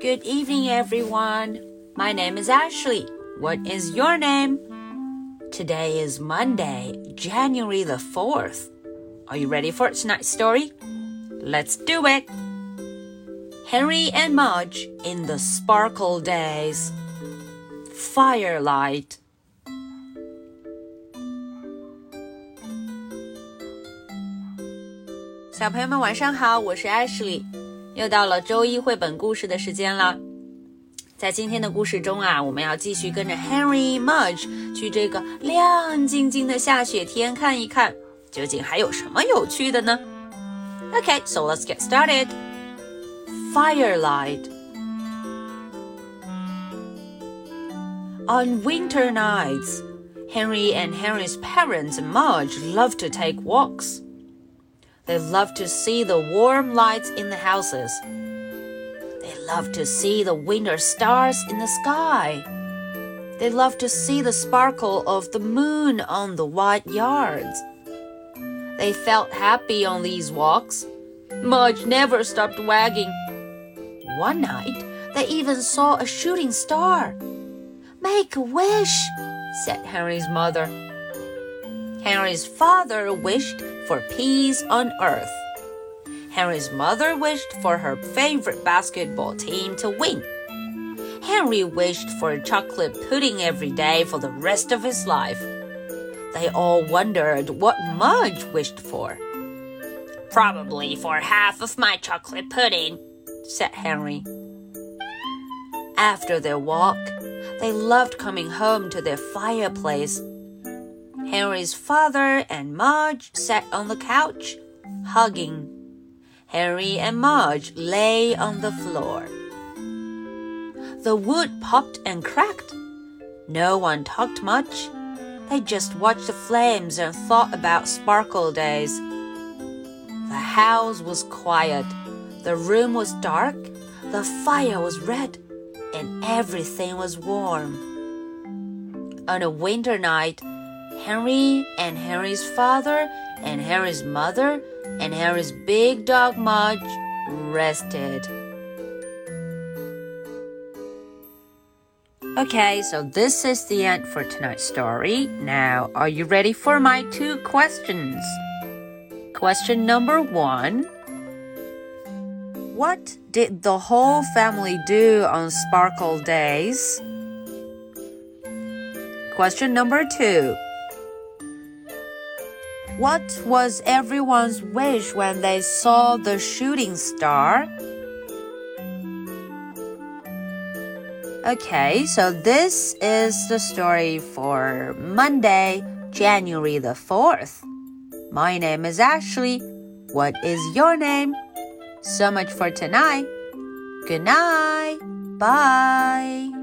Good evening, everyone. My name is Ashley. What is your name? Today is Monday, January the 4th. Are you ready for tonight's story? Let's do it. Henry and Mudge in the sparkle days. Firelight. 小朋友们晚上好，我是 Ashley，又到了周一绘本故事的时间了。在今天的故事中啊，我们要继续跟着 Henry Mudge 去这个亮晶晶的下雪天看一看，究竟还有什么有趣的呢？Okay, so let's get started. Firelight. On winter nights, Henry and Henry's parents and Mudge love to take walks. They love to see the warm lights in the houses. They love to see the winter stars in the sky. They love to see the sparkle of the moon on the white yards. They felt happy on these walks. Mudge never stopped wagging. One night, they even saw a shooting star. Make a wish, said Henry's mother. Henry's father wished for peace on earth. Henry's mother wished for her favorite basketball team to win. Henry wished for chocolate pudding every day for the rest of his life. They all wondered what Mudge wished for. Probably for half of my chocolate pudding, said Henry. After their walk, they loved coming home to their fireplace Henry's father and Marge sat on the couch, hugging. Henry and Mudge lay on the floor. The wood popped and cracked. No one talked much. They just watched the flames and thought about sparkle days. The house was quiet. The room was dark. The fire was red. And everything was warm. On a winter night, Henry and Henry's father and Henry's mother and Henry's big dog Mudge rested. Okay, so this is the end for tonight's story. Now, are you ready for my two questions? Question number one What did the whole family do on sparkle days? Question number two what was everyone's wish when they saw the shooting star? Okay, so this is the story for Monday, January the 4th. My name is Ashley. What is your name? So much for tonight. Good night. Bye.